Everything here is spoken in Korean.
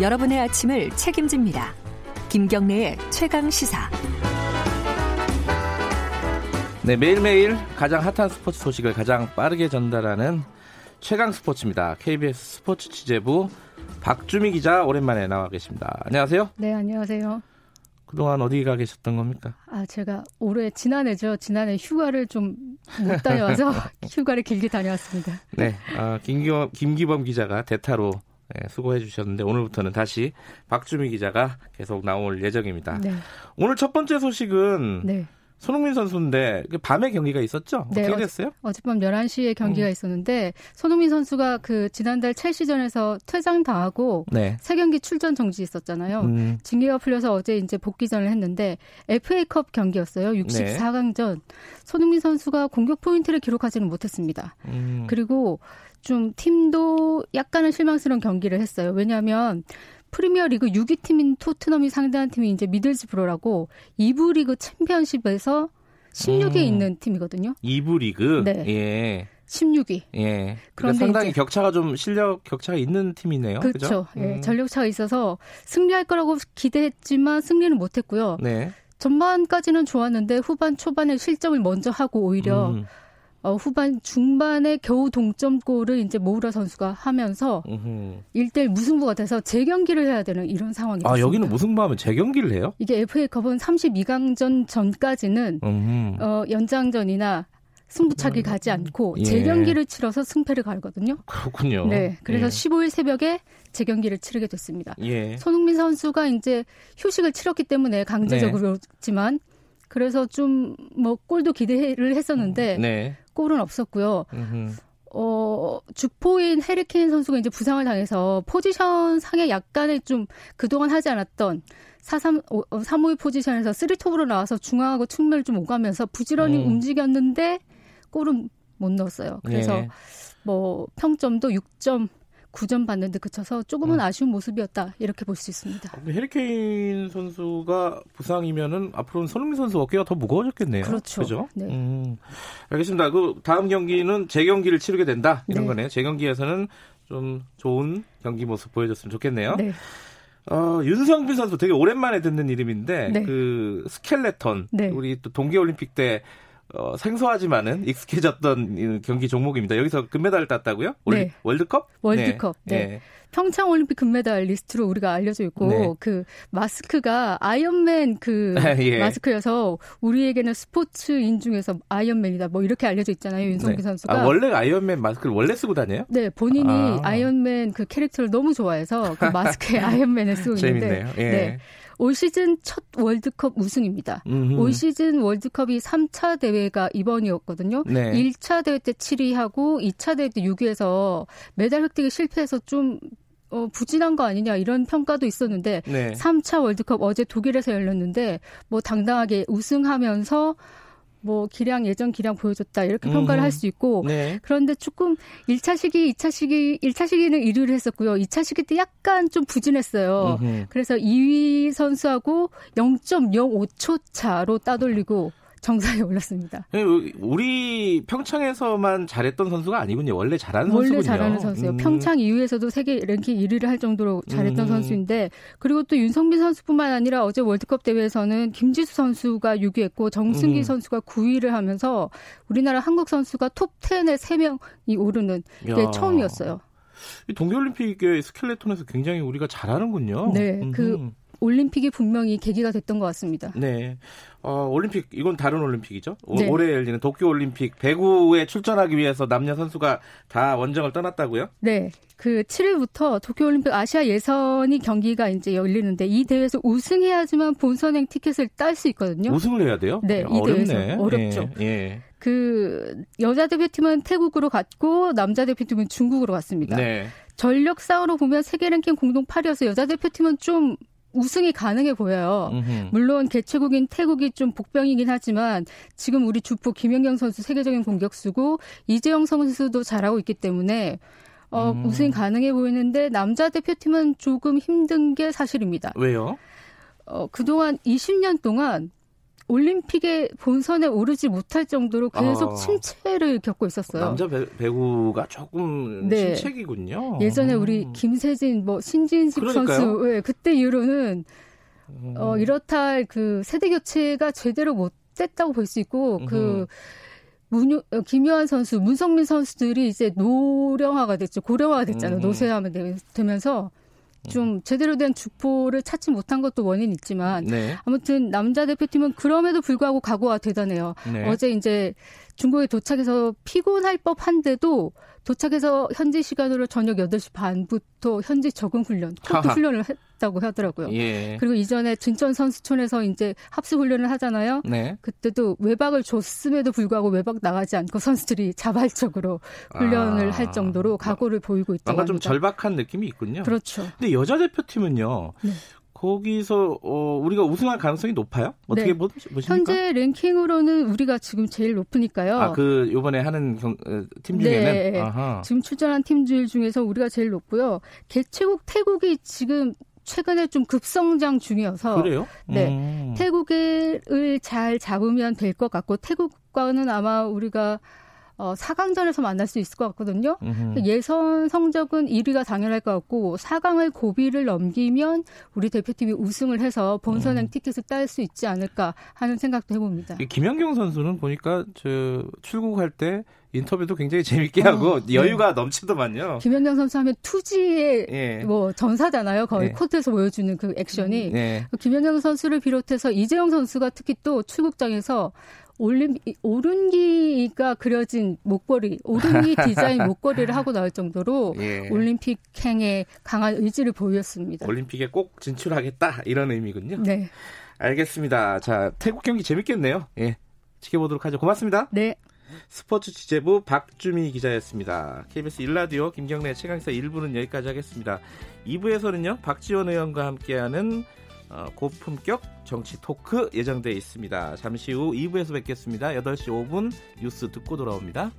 여러분의 아침을 책임집니다. 김경래의 최강 시사. 네, 매일매일 가장 핫한 스포츠 소식을 가장 빠르게 전달하는 최강 스포츠입니다. KBS 스포츠 취재부 박주미 기자 오랜만에 나와 계십니다. 안녕하세요. 네, 안녕하세요. 그동안 어디 가 계셨던 겁니까? 아, 제가 올해 지난해죠. 지난해 휴가를 좀 못 다녀와서 휴가를 길게 다녀왔습니다. 네, 어, 김기범, 김기범 기자가 대타로 네, 수고해 주셨는데 오늘부터는 다시 박주미 기자가 계속 나올 예정입니다. 네. 오늘 첫 번째 소식은 네. 손흥민 선수인데 그 밤에 경기가 있었죠? 네, 어떻게 됐어요? 어젯밤 11시에 경기가 음. 있었는데 손흥민 선수가 그 지난달 첼시전에서 퇴장당하고 네. 세 경기 출전 정지했었잖아요. 음. 징계가 풀려서 어제 이제 복귀전을 했는데 FA컵 경기였어요. 64강전. 네. 손흥민 선수가 공격 포인트를 기록하지는 못했습니다. 음. 그리고 좀 팀도 약간은 실망스러운 경기를 했어요. 왜냐하면 프리미어 리그 6위 팀인 토트넘이 상대한 팀이 이제 미들스브로라고 2부 리그 챔피언십에서 16위에 음. 있는 팀이거든요. 2부 리그? 네. 예. 16위. 예. 그러니까 그런데 상당히 격차가 좀 실력 격차가 있는 팀이네요. 그렇죠. 예. 음. 전력차가 있어서 승리할 거라고 기대했지만 승리는 못했고요. 네. 전반까지는 좋았는데 후반 초반에 실점을 먼저 하고 오히려 음. 어, 후반 중반에 겨우 동점골을 이제 모우라 선수가 하면서 음흠. 1대1 무승부가 돼서 재경기를 해야 되는 이런 상황이 됐습니다. 아, 여기는 무승부하면 재경기를 해요? 이게 FA컵은 32강전 전까지는 어, 연장전이나 승부차기 음. 가지 않고 예. 재경기를 치러서 승패를 가거든요. 그렇군요. 네. 그래서 예. 15일 새벽에 재경기를 치르게 됐습니다. 예. 손흥민 선수가 이제 휴식을 치렀기 때문에 강제적으로지만 네. 그래서 좀 뭐 골도 기대를 했었는데 네. 골은 없었고요. 어, 주포인 해리케인 선수가 이제 부상을 당해서 포지션 상에 약간의 좀 그동안 하지 않았던 4-3, 3-5위 포지션에서 3톱으로 나와서 중앙하고 측면을 좀 오가면서 부지런히 음. 움직였는데 골은 못 넣었어요. 그래서 네. 뭐 평점도 6점 9점 받는데 그쳐서 조금은 음. 아쉬운 모습이었다 이렇게 볼 수 있습니다. 해리케인 선수가 부상이면은 앞으로는 손흥민 선수 어깨가 더 무거워졌겠네요. 그렇죠. 그죠? 네. 음, 알겠습니다. 그 다음 경기는 재경기를 치르게 된다 이런 네. 거네요. 재경기에서는 좀 좋은 경기 모습 보여줬으면 좋겠네요. 네. 어, 윤성빈 선수 되게 오랜만에 듣는 이름인데 네. 그 스켈레톤 네. 우리 또 동계 올림픽 때 어, 생소하지만은 익숙해졌던 경기 종목입니다. 여기서 금메달을 땄다고요? 네. 월드컵? 월드컵. 네. 네. 네. 평창 올림픽 금메달리스트로 우리가 알려져 있고 네. 그 마스크가 아이언맨 그 예. 마스크여서 우리에게는 스포츠인 중에서 아이언맨이다 뭐 이렇게 알려져 있잖아요 윤성빈 네. 선수가 아, 원래 아이언맨 마스크를 원래 쓰고 다녀요? 네 본인이 아이언맨 그 캐릭터를 너무 좋아해서 그 마스크에 아이언맨을 쓰고 있는데 예. 네. 올 시즌 첫 월드컵 우승입니다. 음흠. 올 시즌 월드컵이 3차 대회가 이번이었거든요. 네. 1차 대회 때 7위하고 2차 대회 때 6위에서 메달 획득에 실패해서 좀 어, 부진한 거 아니냐 이런 평가도 있었는데 네. 3차 월드컵 어제 독일에서 열렸는데 뭐 당당하게 우승하면서 뭐 기량 예전 기량 보여줬다 이렇게 평가를 할 수 있고 네. 그런데 조금 1차 시기, 2차 시기, 1차 시기는 1위를 했었고요. 2차 시기 때 약간 좀 부진했어요. 음흠. 그래서 2위 선수하고 0.05초 차로 따돌리고 정상에 올랐습니다. 네, 우리 평창에서만 잘했던 선수가 아니군요. 원래 잘하는 원래 선수군요. 잘하는 선수예요. 음. 평창 이후에서도 세계 랭킹 1위를 할 정도로 잘했던 음. 선수인데 그리고 또 윤성빈 선수뿐만 아니라 어제 월드컵 대회에서는 김지수 선수가 6위했고 정승기 음. 선수가 9위를 하면서 우리나라 한국 선수가 톱 10에 3명이 오르는 게 처음이었어요. 동계올림픽의 스켈레톤에서 굉장히 우리가 잘하는군요. 네, 그 올림픽이 분명히 계기가 됐던 것 같습니다. 네. 어, 올림픽, 이건 다른 올림픽이죠? 네. 올해 열리는 도쿄 올림픽 배구에 출전하기 위해서 남녀 선수가 다 원정을 떠났다고요? 네. 그 7일부터 도쿄 올림픽 아시아 예선이 경기가 이제 열리는데 이 대회에서 우승해야지만 본선행 티켓을 딸 수 있거든요. 우승을 해야 돼요? 네. 이 어렵네. 대회에서 어렵죠. 예, 예. 그 여자 대표팀은 태국으로 갔고 남자 대표팀은 중국으로 갔습니다. 네. 전력 상으로 보면 세계 랭킹 공동 8위여서 여자 대표팀은 좀 우승이 가능해 보여요. 음흠. 물론 개최국인 태국이 좀 복병이긴 하지만 지금 우리 주포 김연경 선수 세계적인 공격수고 이재영 선수도 잘하고 있기 때문에 어, 음. 우승이 가능해 보이는데 남자 대표팀은 조금 힘든 게 사실입니다. 왜요? 어, 그동안 20년 동안 올림픽의 본선에 오르지 못할 정도로 계속 아, 침체를 겪고 있었어요. 남자 배, 우가 조금 네. 침체기군요. 예전에 우리 음. 김세진, 뭐 신진식 그러니까요. 선수, 네, 그때 이후로는 음. 어, 이렇다 할그 세대 교체가 제대로 못 됐다고 볼 수 있고 그 음. 문유, 어, 김요한 선수, 문성민 선수들이 이제 노령화가 됐죠. 고령화가 됐잖아요. 음. 노쇠하면 되면서 좀 제대로 된 주포를 찾지 못한 것도 원인 있지만 네. 아무튼 남자 대표팀은 그럼에도 불구하고 각오가 대단해요. 네. 어제 이제 중국에 도착해서 피곤할 법한데도 도착해서 현지 시간으로 저녁 8시 반부터 현지 적응 훈련, 코트 훈련을 했다고 하더라고요. 예. 그리고 이전에 진천 선수촌에서 이제 합수 훈련을 하잖아요. 네. 그때도 외박을 줬음에도 불구하고 외박 나가지 않고 선수들이 자발적으로 훈련을 아. 할 정도로 각오를 보이고 있다고 뭔가 좀 절박한 느낌이 있군요. 그렇죠. 근데 여자 대표팀은요. 네. 거기서 어, 우리가 우승할 가능성이 높아요? 어떻게 네. 보십니까? 현재 랭킹으로는 우리가 지금 제일 높으니까요. 아, 그 요번에 하는 경, 어, 팀 중에는 네. 아하. 지금 출전한 팀들 중에서 우리가 제일 높고요. 개최국 태국이 지금 최근에 좀 급성장 중이어서 그래요? 네. 음. 태국을 잘 잡으면 될 것 같고 태국과는 아마 우리가 어, 4강전에서 만날 수 있을 것 같거든요. 음흠. 예선 성적은 1위가 당연할 것 같고 4강을 고비를 넘기면 우리 대표팀이 우승을 해서 본선행 음. 티켓을 딸 수 있지 않을까 하는 생각도 해봅니다. 김연경 선수는 보니까 저 출국할 때 인터뷰도 굉장히 재밌게 하고 어, 여유가 네. 넘치더만요. 김연경 선수 하면 투지의 예. 뭐 전사잖아요. 거의 예. 코트에서 보여주는 그 액션이. 예. 김연경 선수를 비롯해서 이재영 선수가 특히 또 출국장에서 올림 오른기가 그려진 목걸이, 오른기 디자인 목걸이를 하고 나올 정도로 예. 올림픽 행에 강한 의지를 보였습니다. 올림픽에 꼭 진출하겠다 이런 의미군요. 네. 알겠습니다. 자, 태국 경기 재밌겠네요. 예. 지켜보도록 하죠. 고맙습니다. 네. 스포츠 취재부 박주미 기자였습니다. KBS 일라디오 김경래 최강사 1부는 여기까지 하겠습니다. 2부에서는요. 박지원 의원과 함께하는 어, 고품격 정치 토크 예정돼 있습니다. 잠시 후 2부에서 뵙겠습니다. 8시 5분 뉴스 듣고 돌아옵니다.